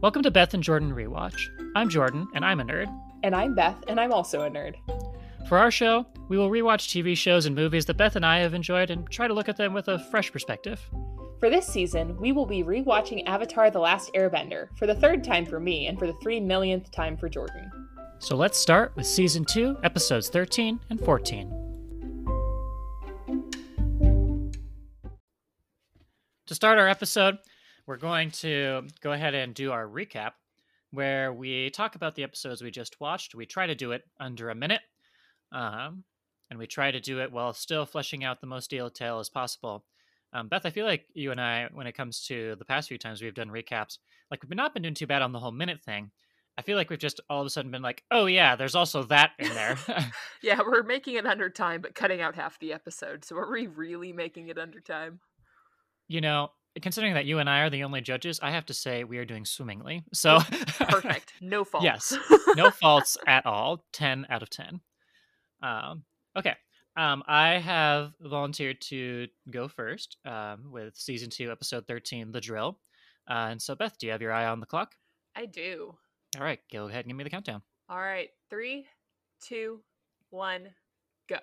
Welcome to Beth and Jordan Rewatch. I'm Jordan, and I'm a nerd. And I'm Beth, and I'm also a nerd. For our show, we will rewatch TV shows and movies that Beth and I have enjoyed and try to look at them with a fresh perspective. For this season, we will be rewatching Avatar The Last Airbender for the third time for me and for the three millionth time for Jordan. So let's start with Season 2, Episodes 13 and 14. To start our episode, we're going to go ahead and do our recap where we talk about the episodes we just watched. We try to do it under a minute, um, and we try to do it while still fleshing out the most detail as possible. Um, Beth, I feel like you and I, when it comes to the past few times we've done recaps, like we've not been doing too bad on the whole minute thing. I feel like we've just all of a sudden been like, oh yeah, there's also that in there. yeah, we're making it under time, but cutting out half the episode. So are we really making it under time? You know, considering that you and I are the only judges, I have to say we are doing swimmingly. So perfect, no faults. Yes, no faults at all. Ten out of ten. Um, okay, um, I have volunteered to go first um, with season two, episode thirteen, the drill. Uh, and so, Beth, do you have your eye on the clock? I do. All right, go ahead and give me the countdown. All right, three, two, one, go.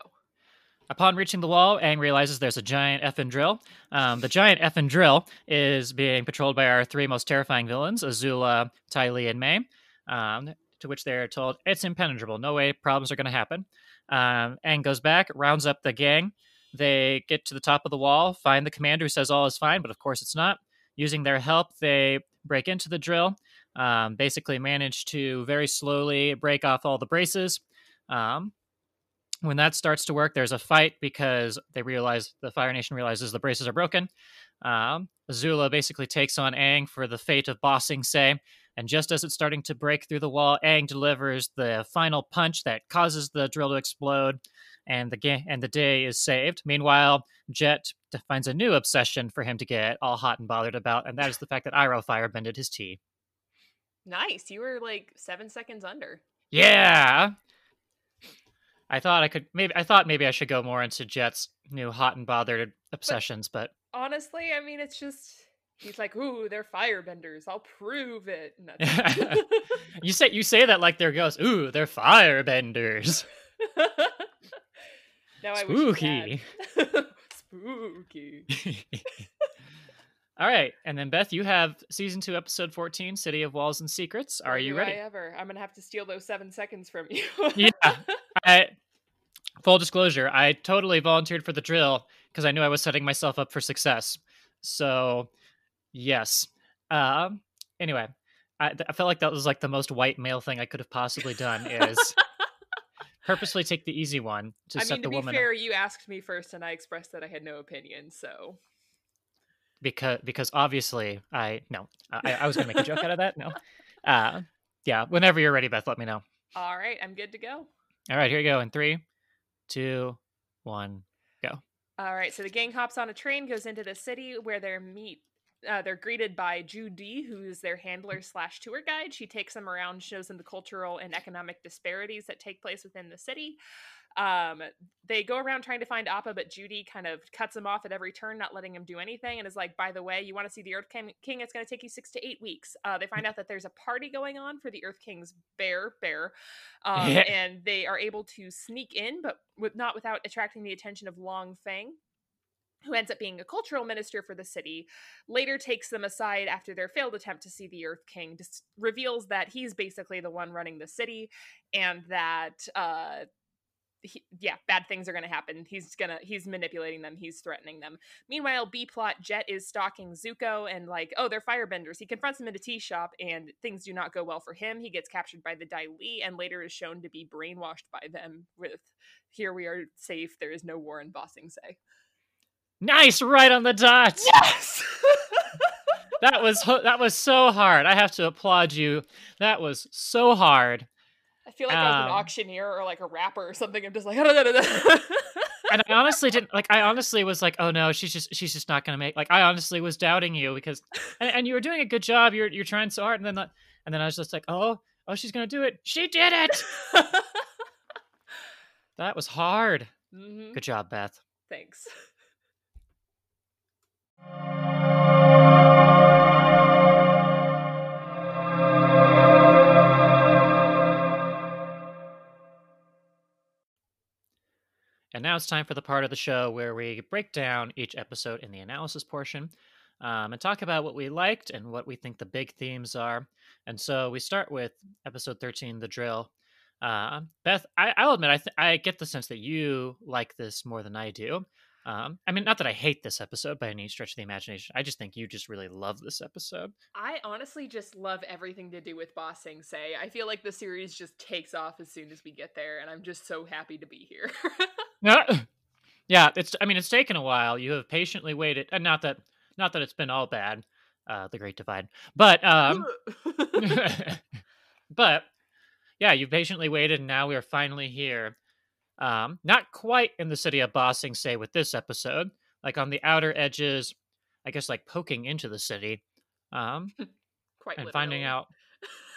Upon reaching the wall, Aang realizes there's a giant effing drill. Um, the giant effing drill is being patrolled by our three most terrifying villains, Azula, Ty Lee, and Mai, um, to which they're told it's impenetrable. No way problems are going to happen. Um, Aang goes back, rounds up the gang. They get to the top of the wall, find the commander who says all is fine, but of course it's not. Using their help, they break into the drill, um, basically manage to very slowly break off all the braces. Um, when that starts to work, there's a fight because they realize the Fire Nation realizes the braces are broken. Um, Azula basically takes on Aang for the fate of bossing Sing Se, and just as it's starting to break through the wall, Aang delivers the final punch that causes the drill to explode, and the ga- and the day is saved. Meanwhile, Jet finds a new obsession for him to get all hot and bothered about, and that is the fact that Iroh firebended his tea. Nice, you were like seven seconds under. Yeah, I thought I could maybe I thought maybe I should go more into Jet's new hot and bothered obsessions, but, but honestly, I mean, it's just he's like, "Ooh, they're firebenders. I'll prove it." you say you say that like they're ghosts. Ooh, they're firebenders. now Spooky. Spooky. All right, and then Beth, you have season two, episode fourteen, "City of Walls and Secrets." Are you ready? I ever? I'm gonna have to steal those seven seconds from you. yeah. I, full disclosure, I totally volunteered for the drill because I knew I was setting myself up for success. So, yes. Um. Anyway, I, I felt like that was like the most white male thing I could have possibly done. Is purposely take the easy one to I set mean, the to be fair, you asked me first, and I expressed that I had no opinion. So because because obviously I no I, I was gonna make a joke out of that no uh yeah whenever you're ready Beth let me know all right I'm good to go all right here you go in three two one go all right so the gang hops on a train goes into the city where they're meet uh, they're greeted by Joo Dee, who's their handler slash tour guide. She takes them around, shows them the cultural and economic disparities that take place within the city. Um, they go around trying to find Appa, but Joo Dee kind of cuts him off at every turn, not letting him do anything, and is like, "By the way, you want to see the Earth King? It's going to take you six to eight weeks." Uh, they find out that there's a party going on for the Earth King's bear, bear, um, and they are able to sneak in, but with not without attracting the attention of Long Feng who ends up being a cultural minister for the city, later takes them aside after their failed attempt to see the Earth King, just reveals that he's basically the one running the city and that uh, he, yeah, bad things are going to happen. He's gonna he's manipulating them. He's threatening them. Meanwhile, B plot Jet is stalking Zuko and like, oh, they're firebenders. He confronts them in a tea shop, and things do not go well for him. He gets captured by the Dai Li, and later is shown to be brainwashed by them. With here we are safe. There is no war in Ba Sing Se. Nice, right on the dot. Yes. that was that was so hard. I have to applaud you. That was so hard. I feel like um, I was an um, auctioneer or like a rapper or something. I'm just like, and I honestly didn't like. I honestly was like, oh no, she's just she's just not gonna make. Like, I honestly was doubting you because, and, and you were doing a good job. You're you're trying so hard, and then and then I was just like, oh oh, she's gonna do it. She did it. that was hard. Mm-hmm. Good job, Beth. Thanks. And now it's time for the part of the show where we break down each episode in the analysis portion um, and talk about what we liked and what we think the big themes are. And so we start with episode 13, The Drill. Uh, Beth, I, will admit, I, th- I get the sense that you like this more than I do. Um, I mean, not that I hate this episode by any stretch of the imagination. I just think you just really love this episode. I honestly just love everything to do with Ba Sing. I feel like the series just takes off as soon as we get there, and I'm just so happy to be here. yeah, it's. I mean, it's taken a while. You have patiently waited, and not that, not that it's been all bad. Uh, the Great Divide, but um, but yeah, you patiently waited, and now we are finally here. Um, not quite in the city of Ba say, with this episode, like on the outer edges, I guess, like poking into the city. Um, quite and literally. finding out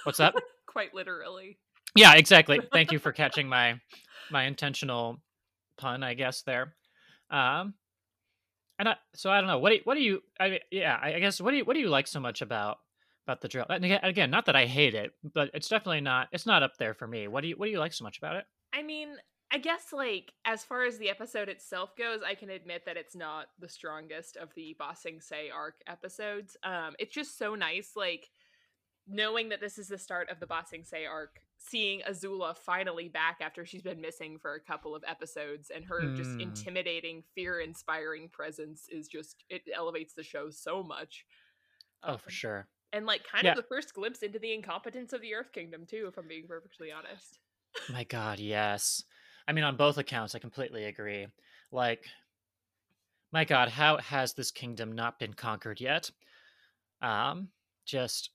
what's up. quite literally. Yeah, exactly. Thank you for catching my my intentional pun, I guess there. Um, and I, so I don't know. What do you, what do you? I mean, yeah, I guess what do you what do you like so much about about the drill? And again, not that I hate it, but it's definitely not. It's not up there for me. What do you what do you like so much about it? I mean, I guess like as far as the episode itself goes, I can admit that it's not the strongest of the Ba Sing Se arc episodes. Um, it's just so nice, like knowing that this is the start of the Ba Sing Se arc, seeing Azula finally back after she's been missing for a couple of episodes, and her mm. just hmm. intimidating, fear-inspiring presence is just it elevates the show so much. Um, oh, for sure. And like kind yeah. of the first glimpse into the incompetence of the Earth Kingdom too, if I'm being perfectly honest. My God, yes. I mean, on both accounts, I completely agree. Like, my God, how has this kingdom not been conquered yet? Um, just,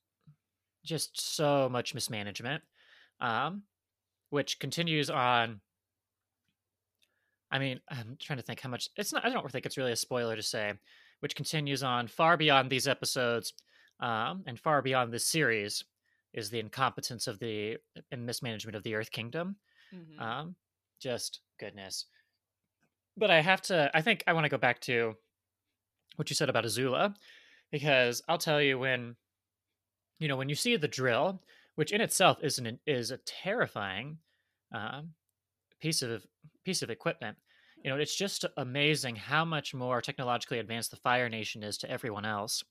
just so much mismanagement. Um, which continues on. I mean, I'm trying to think how much. It's not. I don't think it's really a spoiler to say, which continues on far beyond these episodes, um, and far beyond this series, is the incompetence of the and mismanagement of the Earth Kingdom. Mm-hmm. Um, just goodness. But I have to, I think I want to go back to what you said about Azula, because I'll tell you when, you know, when you see the drill, which in itself is an is a terrifying um, piece of piece of equipment. You know, it's just amazing how much more technologically advanced the Fire Nation is to everyone else.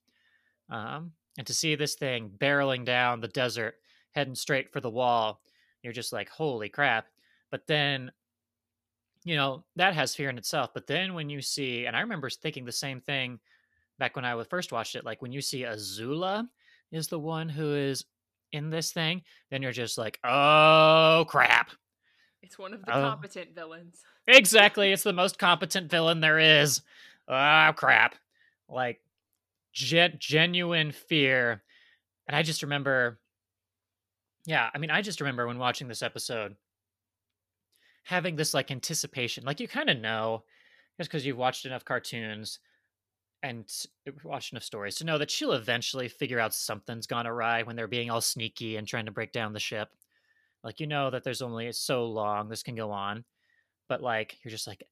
Um, and to see this thing barreling down the desert, heading straight for the wall, you're just like, holy crap. But then you know that has fear in itself but then when you see and i remember thinking the same thing back when i first watched it like when you see azula is the one who is in this thing then you're just like oh crap. It's one of the uh, competent villains. Exactly it's the most competent villain there is. Oh crap. Like gen- genuine fear. And i just remember yeah i mean i just remember when watching this episode having this like anticipation. Like you kind of know just because you've watched enough cartoons and watched enough stories to know that she'll eventually figure out something's gone awry when they're being all sneaky and trying to break down the ship like you know that there's only so long this can go on but like you're just like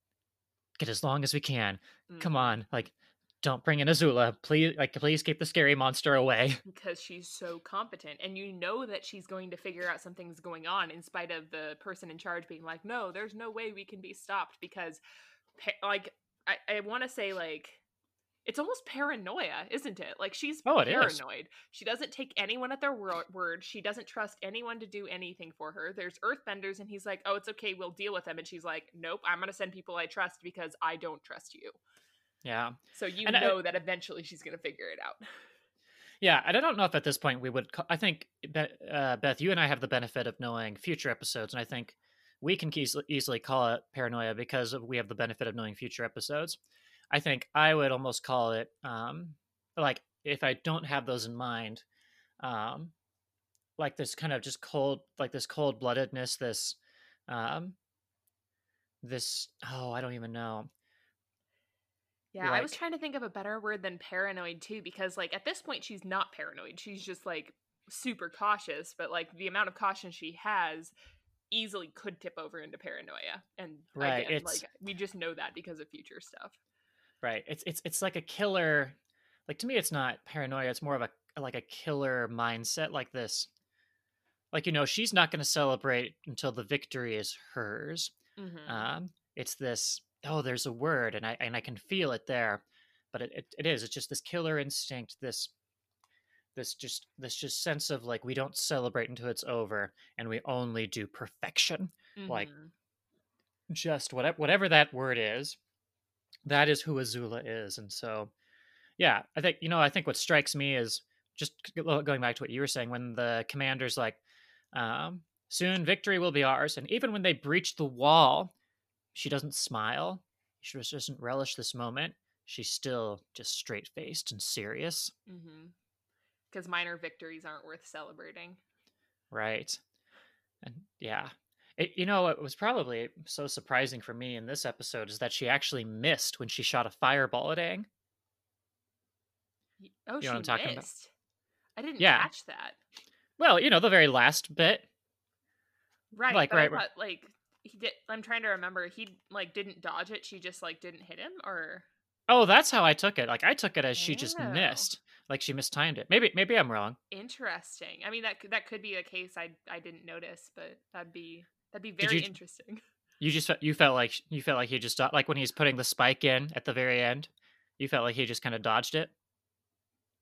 get as long as we can mm. come on like don't bring in Azula. Please, like, please keep the scary monster away. Because she's so competent, and you know that she's going to figure out something's going on, in spite of the person in charge being like, "No, there's no way we can be stopped." Because, like, I, I want to say like. It's almost paranoia, isn't it? Like she's oh, paranoid. She doesn't take anyone at their word. She doesn't trust anyone to do anything for her. There's earthbenders and he's like, "Oh, it's okay. We'll deal with them." And she's like, "Nope, I'm going to send people I trust because I don't trust you." Yeah. So you and know I, that eventually she's going to figure it out. Yeah, and I don't know if at this point we would. I think uh, Beth, you and I have the benefit of knowing future episodes, and I think we can easily call it paranoia because we have the benefit of knowing future episodes. I think I would almost call it um, like if I don't have those in mind, um, like this kind of just cold, like this cold bloodedness, this, um, this. Oh, I don't even know yeah, like, I was trying to think of a better word than paranoid too, because like at this point she's not paranoid. She's just like super cautious, but like the amount of caution she has easily could tip over into paranoia. And right, again, like we just know that because of future stuff. Right. It's it's it's like a killer like to me it's not paranoia, it's more of a like a killer mindset like this. Like, you know, she's not gonna celebrate until the victory is hers. Mm-hmm. Um it's this oh there's a word and i and i can feel it there but it, it, it is it's just this killer instinct this this just this just sense of like we don't celebrate until it's over and we only do perfection like Mhm. just whatever whatever that word is that is who azula is and so yeah i think you know i think what strikes me is just going back to what you were saying when the commander's like um soon victory will be ours and even when they breach the wall she doesn't smile she just doesn't relish this moment she's still just straight faced and serious because minor victories aren't worth celebrating. Right. And yeah. It, you know, it was probably so surprising for me in this episode is that she actually missed when she shot a fireball at Aang. Oh, You she what I'm talking about? missed. I didn't Yeah. catch that. Well, you know, the very last bit. Right, Like, but right, thought like he did. I'm trying to remember. He like didn't dodge it. She just like didn't hit him, or Oh, that's how I took it. Like I took it as she just Oh. missed. Like she mistimed it. Maybe maybe I'm wrong. interesting. I mean, that could- that could be a case I I didn't notice, but that'd be that'd be very you- interesting. You just you felt like you felt like he just like when he's putting the spike in at the very end. You felt like he just kind of dodged it.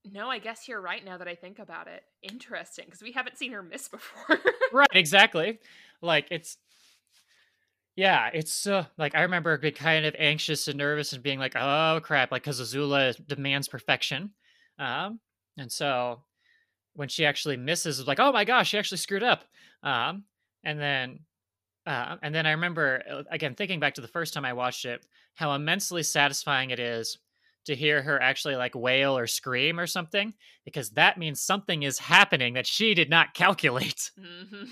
No, I guess you're right now that I think about it. Interesting, because we haven't seen her miss before. right exactly like it's yeah it's so like i remember being kind of anxious and nervous and being like oh crap like because azula demands perfection um and so when she actually misses it's like oh my gosh she actually screwed up um and then uh, and then i remember uh, again thinking back to the first time i watched it how immensely satisfying it is to hear her actually like wail or scream or something because that means something is happening that she did not calculate. Hmm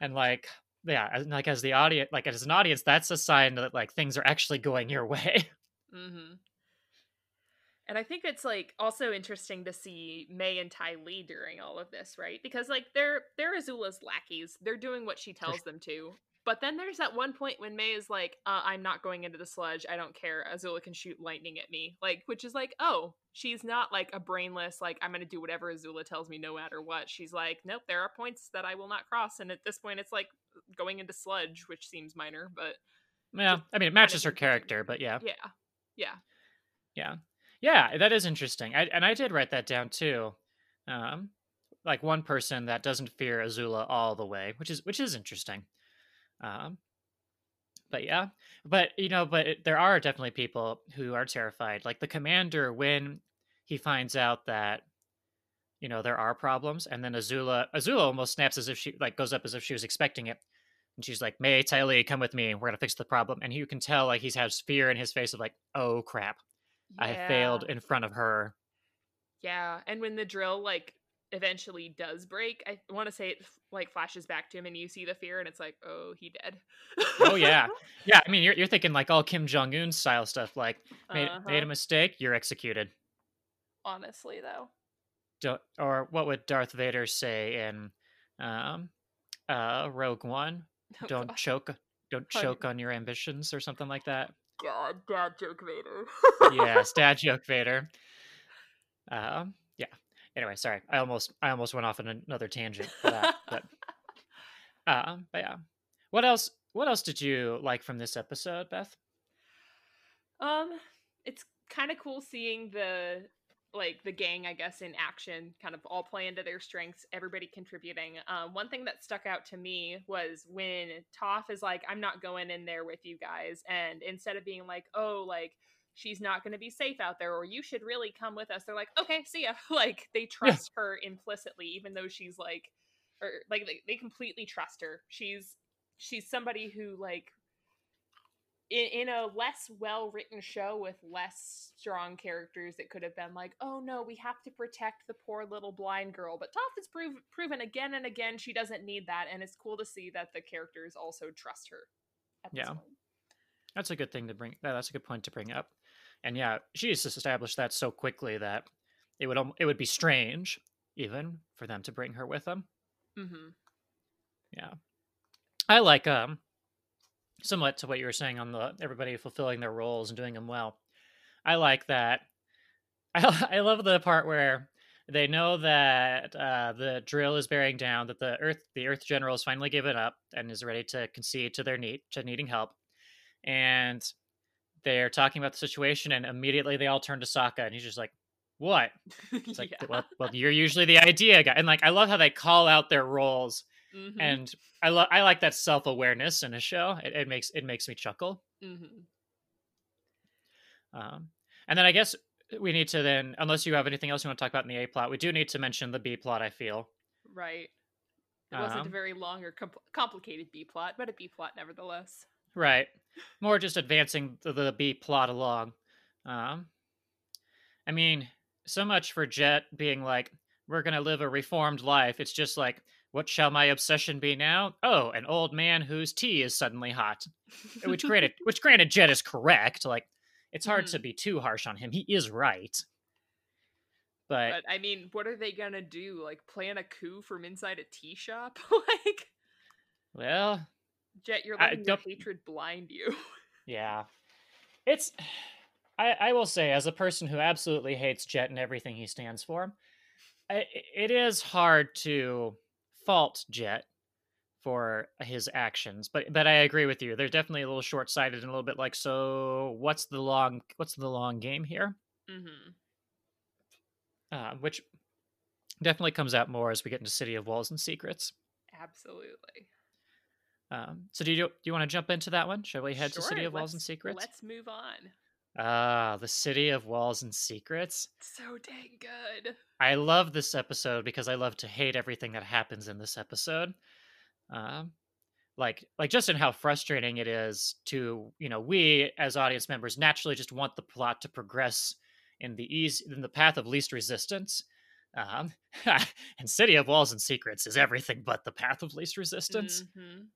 and like yeah as, like as the audience like as an audience that's a sign that like things are actually going your way. Hmm And I think it's like also interesting to see Mai and Ty Lee during all of this, right? Because like they're they're Azula's lackeys. They're doing what she tells them to. But then there's that one point when Mai is like, uh, "I'm not going into the sludge. I don't care. Azula can shoot lightning at me." Like, which is like, oh, she's not like a brainless like I'm gonna do whatever Azula tells me no matter what. She's like, nope, there are points that I will not cross. And at this point, it's like going into sludge, which seems minor, but yeah i mean it matches her character but yeah yeah, yeah. yeah yeah that is interesting I, and i did write that down too um like one person that doesn't fear azula all the way which is which is interesting um but yeah but you know but it, there are definitely people who are terrified like the commander when he finds out that you know there are problems and then azula azula almost snaps as if she like goes up as if she was expecting it and she's like Mai Ty come with me we're gonna fix the problem and you can tell like he has fear in his face of like oh crap i failed in front of her. Yeah, and when the drill like eventually does break, I want to say it like flashes back to him, and you see the fear, and it's like, oh, he dead. oh yeah. Yeah i mean you're, you're thinking like all kim jong-un style stuff like made, made a Uh-huh. mistake you're executed. Honestly, though, Do- or what would darth vader say in um uh rogue one? Oh, don't God. choke don't choke on your ambitions or something like that God, dad joke Vader. yes dad joke vader. Um yeah. Anyway sorry i almost i almost went off on another tangent for that but um but yeah. What else what else did you like from this episode beth? Um, it's kind of cool seeing the like the gang, I guess, in action, kind of all play into their strengths, everybody contributing. Um, one thing that stuck out to me was when Toph is like, "I'm not going in there with you guys," and instead of being like, "Oh, like." She's not going to be safe out there, or you should really come with us. They're like, okay, see ya. Like they trust her implicitly, even though she's like, or like they, they completely trust her. She's she's somebody who like in, in a less well written show with less strong characters, it could have been like, oh no, we have to protect the poor little blind girl. But Toph has prov- proven again and again she doesn't need that, and it's cool to see that the characters also trust her. At Yeah. point. That's a good thing to bring. That's a good point to bring up. And yeah, she has established that so quickly that it would it would be strange even for them to bring her with them. Mm-hmm. Yeah, I like um somewhat to what you were saying on the everybody fulfilling their roles and doing them well. I like that. I I love the part where they know that uh, the drill is bearing down, that the Earth the Earth General has finally given up and is ready to concede to their need to needing help, and they're talking about the situation, and immediately they all turn to Sokka, and he's just like, "What?" It's like, Yeah. well, well, you're usually the idea guy, and like I love how they call out their roles, Mhm, and I love I like that self awareness in a show. It, it makes it makes me chuckle. mhm. Um, and then I guess we need to then, unless you have anything else you want to talk about in the A plot, we do need to mention the B plot. I feel Right. It wasn't a Um, very long or compl- complicated B plot, but a B plot nevertheless. right, more just advancing the, the B plot along. Um, I mean, so much for Jet being like, "We're gonna live a reformed life." It's just like, "What shall my obsession be now?" Oh, an old man whose tea is suddenly hot. Which granted, which granted, Jet is correct. Like, it's hard to Mhm. be too harsh on him. He is right. But, But I mean, what are they gonna do? Like plan a coup from inside a tea shop? like, well, Jet, you're letting your hatred blind you. Yeah. It's I I will say as a person who absolutely hates Jet and everything he stands for, I, it is hard to fault Jet for his actions, but but I agree with you. They're definitely a little short-sighted and a little bit like so what's the long what's the long game here? Mm-hmm. Uh, which definitely comes out more as we get into City of Walls and Secrets. Absolutely. Um, so do you do you want to jump into that one? Shall we head to City of Walls and Secrets? Let's move on. Ah, the City of Walls and Secrets. So dang good. I love this episode because I love to hate everything that happens in this episode. Um, like, like just in how frustrating it is to you know we as audience members naturally just want the plot to progress in the ease in the path of least resistance. Um, and City of Walls and Secrets is everything but the path of least resistance. Mhm.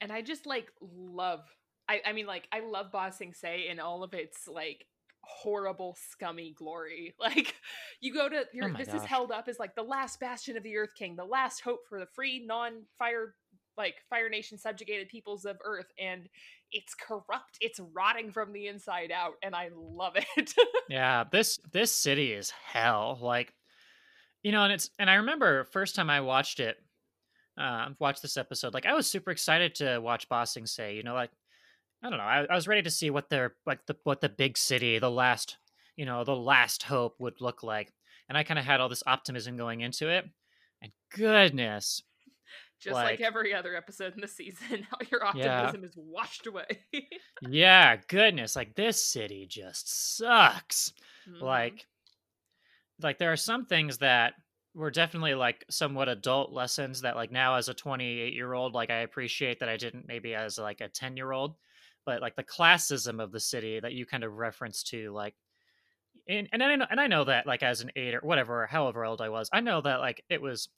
And I just like love. I I mean, like I love Ba Sing Se in all of its like horrible, scummy glory. Like you go to your Oh this is held up as like the last bastion of the Earth King, the last hope for the free, non-fire like Fire Nation subjugated peoples of Earth, and it's corrupt. It's rotting from the inside out, and I love it. Yeah, this this city is hell. Like, you know, and it's and I remember first time I watched it, uh, watched this episode. Like, I was super excited to watch Ba Sing Se. You know, like I don't know, I, I was ready to see what their like the what the big city, the last, you know, the last hope would look like, and I kind of had all this optimism going into it. And goodness, Just like, Like- every other episode in the season, how your Yeah. optimism is washed away. yeah, goodness, like this city just sucks. Mhm. like like there are some things that were definitely like somewhat adult lessons that like now as a 28 year old like i appreciate that i didn't maybe as like a 10 year old but like the classism of the city that you kind of reference to like and, and I know and I know that like as an eight or whatever, however old I was, I know that like it was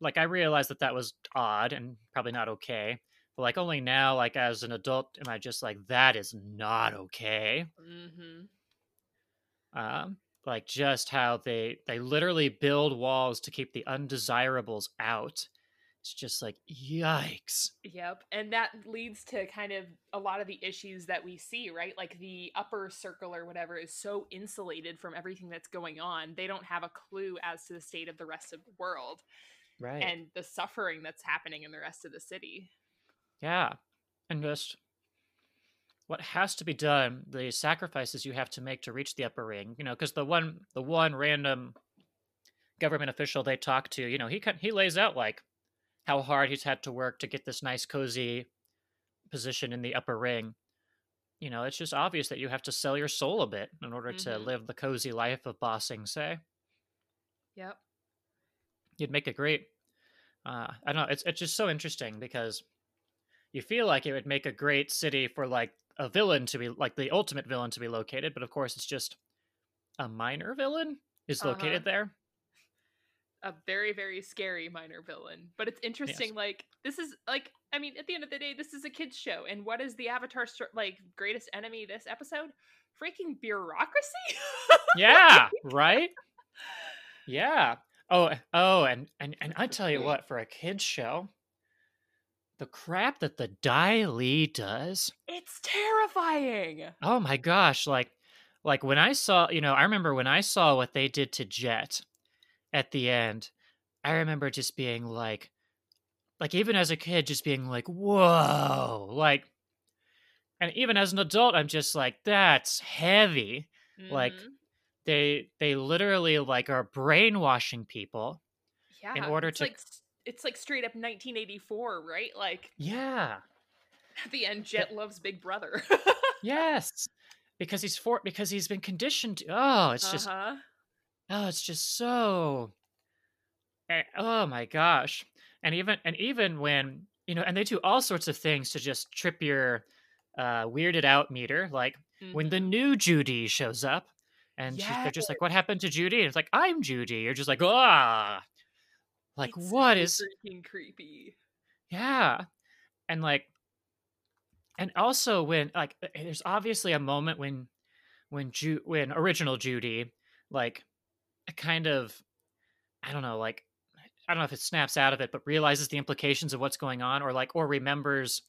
like I realized that that was odd and probably not okay. But like only now, like as an adult, am I just like that is not okay Mhm. um, like just how they they literally build walls to keep the undesirables out. It's just like yikes. Yep. And that leads to kind of a lot of the issues that we see, right? Like the upper circle or whatever is so insulated from everything that's going on. They don't have a clue as to the state of the rest of the world Right. and the suffering that's happening in the rest of the city. yeah. And just what has to be done, the sacrifices you have to make to reach the upper ring, you know, because the one the one random government official they talk to, you know, he kind he lays out like how hard he's had to work to get this nice cozy position in the upper ring. You know, it's just obvious that you have to sell your soul a bit in order to Mhm. live the cozy life of Ba Sing Se. Yep. You'd make a great uh I don't know, it's it's just so interesting because you feel like it would make a great city for like a villain to be like the ultimate villain to be located, but of course it's just a minor villain is Uh-huh. located there. A very, very scary minor villain. But it's interesting, like, this is like I mean, at the end of the day, this is a kids show. And what is the Avatar like greatest enemy this episode? Freaking bureaucracy. Yeah, right? Yeah. Oh, oh, and and and I tell you what, for a kids show, the crap that the Dai Li does. it's terrifying. Oh my gosh, like like when I saw, you know, I remember when I saw what they did to Jet at the end, I remember just being like, like even as a kid, just being like, whoa, like, and even as an adult, I'm just like, that's heavy. Like, Mhm. they they literally like are brainwashing people yeah, in order it's to- like it's like straight up 1984, right? Like yeah at the end, Jet loves Big Brother. yes because he's for because he's been conditioned to, oh it's just uh-huh. Oh it's just so eh, oh my gosh and even and even when you know and they do all sorts of things to just trip your uh weirded out meter like when the Mhm. new Joo Dee shows up and she's, they're just like what happened to Joo Dee and it's like i'm Joo Dee you're just like ah like It's what is freaking creepy? Yeah. And like and also when like uh, there's obviously a moment when when Ju- when original Joo Dee like kind of I don't know like I don't know if it snaps out of it but realizes the implications of what's going on or like or remembers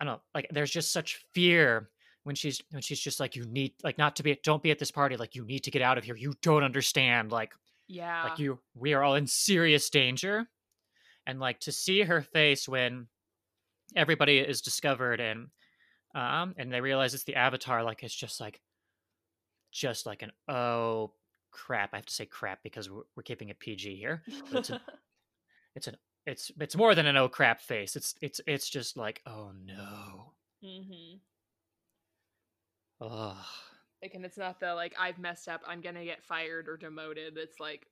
I don't know like there's just such fear when she's when she's just like you need like not to be don't be at this party like you need to get out of here you don't understand like Yeah. like you we are all in serious danger and like to see her face when everybody is discovered and um and they realize it's the avatar like it's just like just like an oh crap i have to say crap because we're, we're keeping it pg here but it's, a, it's an it's it's more than an oh crap face it's it's it's just like oh no Mm-hmm. oh Like, and it's not the like I've messed up, I'm gonna get fired or demoted. It's like,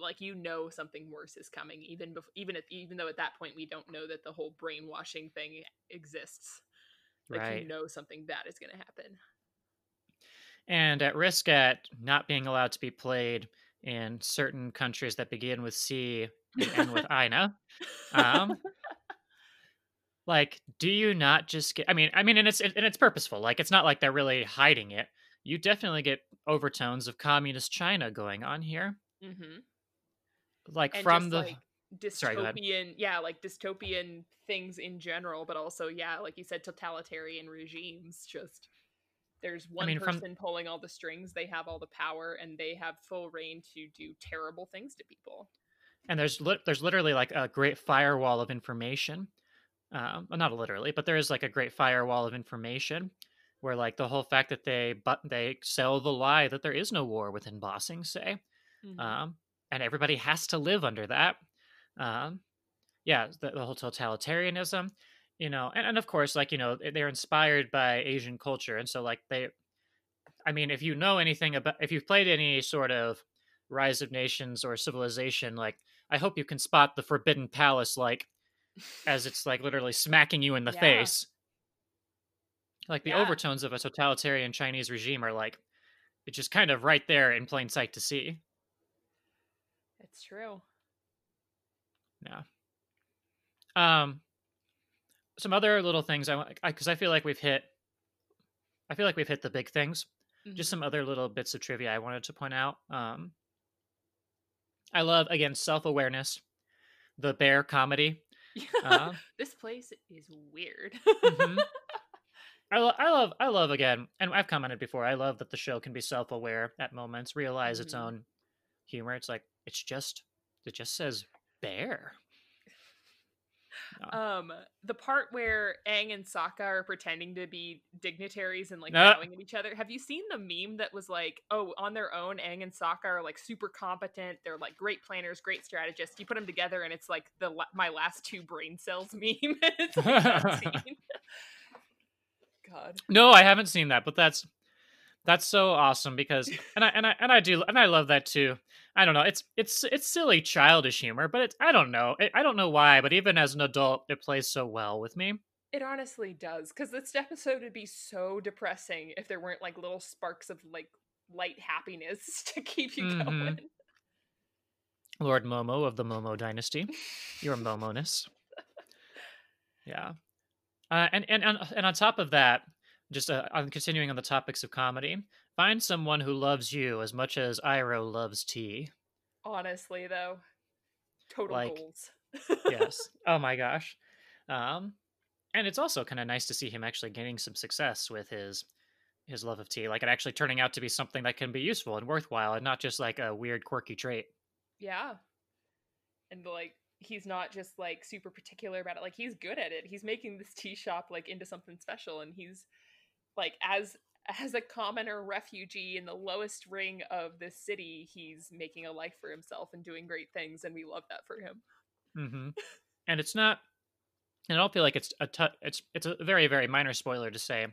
like you know something worse is coming, even before, even if even though at that point we don't know that the whole brainwashing thing exists. Like right you know something bad is gonna happen. And at risk at not being allowed to be played in certain countries that begin with C and end with Ina. Um, like, do you not just get? I mean, I mean, and it's and it's purposeful. Like, it's not like they're really hiding it. You definitely get overtones of communist China going on here. mm-hmm. Like and from the like Sorry, dystopian yeah like dystopian things in general but also yeah like you said totalitarian regimes just there's one mean, from- person pulling all the strings they have all the power and they have full reign to do terrible things to people and there's lit there's literally like a great firewall of information. Um, well, not literally, but there is like a great firewall of information where like the whole fact that they but they sell the lie that there is no war within Ba Sing Se, Mhm. um, and everybody has to live under that. Um, yeah, the, the whole totalitarianism, you know, and, and of course, like you know, they're inspired by Asian culture, and so like they, I mean, if you know anything about, if you've played any sort of Rise of Nations or Civilization, like I hope you can spot the Forbidden Palace, like as it's like literally smacking you in the Yeah. face. Like the Yeah. overtones of a totalitarian Chinese regime are like, it's just kind of right there in plain sight to see. it's true Yeah. Um, some other little things I want because I, feel like we've hit. I feel like we've hit the big things. Just Mhm. some other little bits of trivia I wanted to point out. Um, I love again self awareness, the bear comedy. Uh, this place is weird mhm. I, lo- I love I love again, and I've commented before. I love that the show can be self aware at moments, realize its Mhm. own humor. It's like it's just it just says bear. Um the part where Aang and Sokka are pretending to be dignitaries and like Uh. bowing at each other. Have you seen the meme that was like, oh, on their own, Aang and Sokka are like super competent. They're like great planners, great strategists. You put them together, and it's like the my last two brain cells meme. it's like. God. No, I haven't seen that, but that's that's so awesome because and I and I and I do and I love that too. I don't know. It's it's it's silly childish humor, but it's I don't know. I I don't know why, but even as an adult, it plays so well with me. It honestly does, because this episode would be so depressing if there weren't like little sparks of like light happiness to keep you Mhm. going. Lord Momo of the Momo dynasty. Your Momoness. Yeah. Uh, and, and and and on top of that, just uh, on continuing on the topics of comedy, find someone who loves you as much as Iroh loves tea. Honestly, though, total Like, goals. yes. Oh my gosh. Um, and it's also kind of nice to see him actually gaining some success with his his love of tea, like it actually turning out to be something that can be useful and worthwhile, and not just like a weird, quirky trait. Yeah. And like he's not just like super particular about it. Like he's good at it. He's making this tea shop like into something special and he's like as as a commoner refugee in the lowest ring of the city, he's making a life for himself and doing great things and we love that for him. Mm-hmm. And it's not and I don't feel like it's a t- it's it's a very very minor spoiler to say,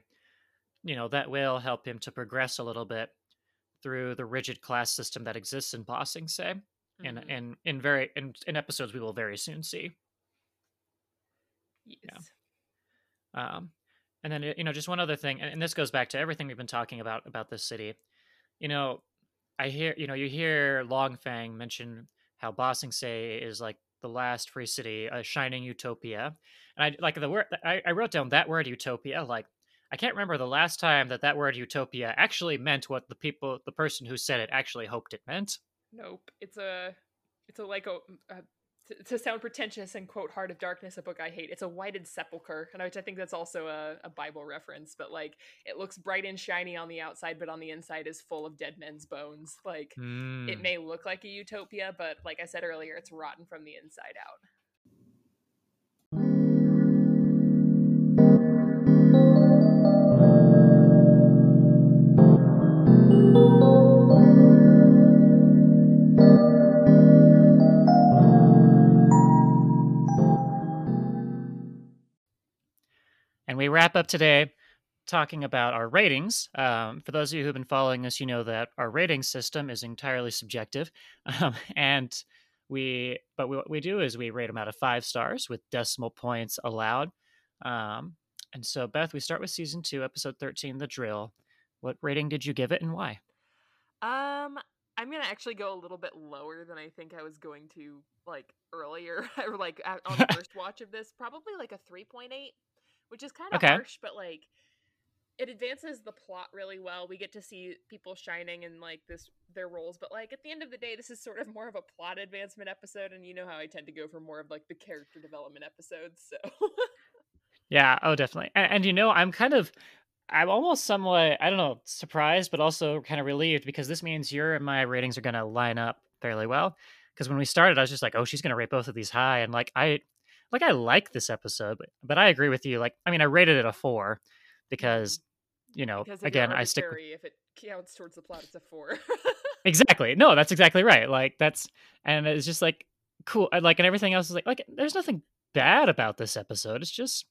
you know, that will help him to progress a little bit through the rigid class system that exists in Ba Sing Se, and Mhm. in in very in, in episodes we will very soon see. Yes. Um, and then you know, just one other thing, and, this goes back to everything we've been talking about about this city. You know, I hear you know you hear Long Feng mention how Bossing Sing Se is like the last free city, a shining utopia, and I like the word. I, I wrote down that word utopia. Like I can't remember the last time that that word utopia actually meant what the people, the person who said it, actually hoped it meant. Nope. It's a it's a like a, a to, to sound pretentious and quote Heart of Darkness, a book I hate. It's a whited sepulcher, and which I think that's also a, a Bible reference. But like, it looks bright and shiny on the outside, but on the inside is full of dead men's bones. Like, it Mm. may look like a utopia, but like I said earlier, it's rotten from the inside out. And we wrap up today talking about our ratings. Um, for those of you who've been following us, you know that our rating system is entirely subjective, um, and we but we, what we do is we rate them out of five stars with decimal points allowed. Um, and so, Beth, we start with season two, episode thirteen, the drill. What rating did you give it, and why? Um, I'm gonna actually go a little bit lower than I think I was going to like earlier, or like on the first watch of this. Probably like a 3.8, which is kind of Okay. harsh, but like it advances the plot really well. We get to see people shining in like this their roles, but like at the end of the day, this is sort of more of a plot advancement episode, and you know how I tend to go for more of like the character development episodes. So Yeah, oh, definitely. And, and you know, I'm kind of, I'm almost somewhat, I don't know, surprised, but also kind of relieved because this means your and my ratings are going to line up fairly well. Because when we started, I was just like, oh, she's going to rate both of these high, and like I, like I like this episode, but, but I agree with you. Like, I mean, I rated it a four because, you know, because again, I stick with if it counts towards the plot, it's a four. exactly. No, that's exactly right. Like that's, and it's just like cool. and, Like, and everything else is like, like there's nothing bad about this episode. It's just,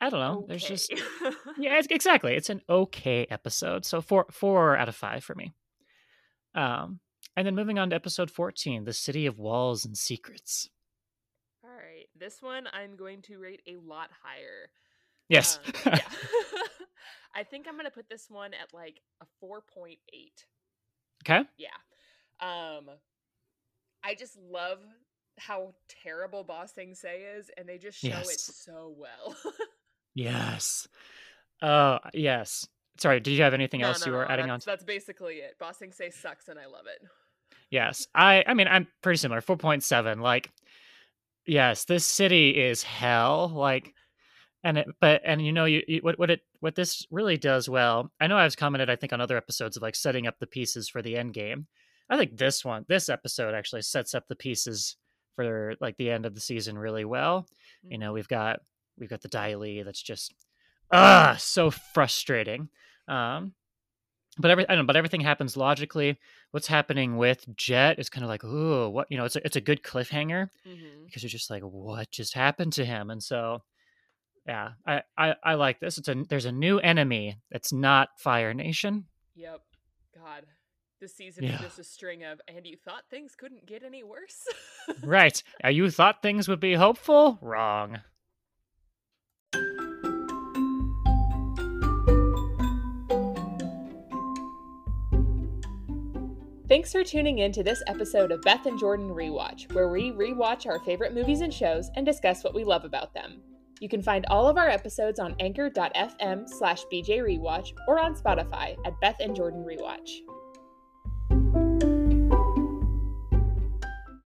I don't know. There's just yeah, it's, exactly. It's an okay episode. So four four out of five for me. Um, and then moving on to episode fourteen, the city of walls and secrets. This one I'm going to rate a lot higher. Yes. Um, yeah. I think I'm gonna put this one at like a 4.8. okay. Yeah. Um I just love how terrible Ba Sing Se is, and they just show it so well. Yes. Uh, yes. Sorry. Did you have anything No, else no, you were no, adding on? that's, that's basically it. Ba Sing Se sucks, and I love it. Yes. I. I mean, I'm pretty similar. Four point seven. Like, yes, this city is hell. Like, and it, but and you know you, you what what it what this really does well. I know I've commented I think on other episodes of like setting up the pieces for the end game. I think this one, this episode actually sets up the pieces for like the end of the season really well. You know, we've got we've got the Dai Li that's just ah so frustrating. Um, but every I don't know, but everything happens logically. What's happening with Jet is kind of like, ooh, what you know, it's a, it's a good cliffhanger Mm-hmm. because you're just like, what just happened to him? And so, yeah, I I, I like this. It's a there's a new enemy that's not Fire Nation. Yep. God. This season Yeah. is just a string of, and you thought things couldn't get any worse? right? Uh, you thought things would be hopeful? Wrong. Thanks for tuning in to this episode of Beth and Jordan Rewatch, where we rewatch our favorite movies and shows and discuss what we love about them. You can find all of our episodes on anchor.fm slash bjrewatch or on Spotify at Beth and Jordan Rewatch.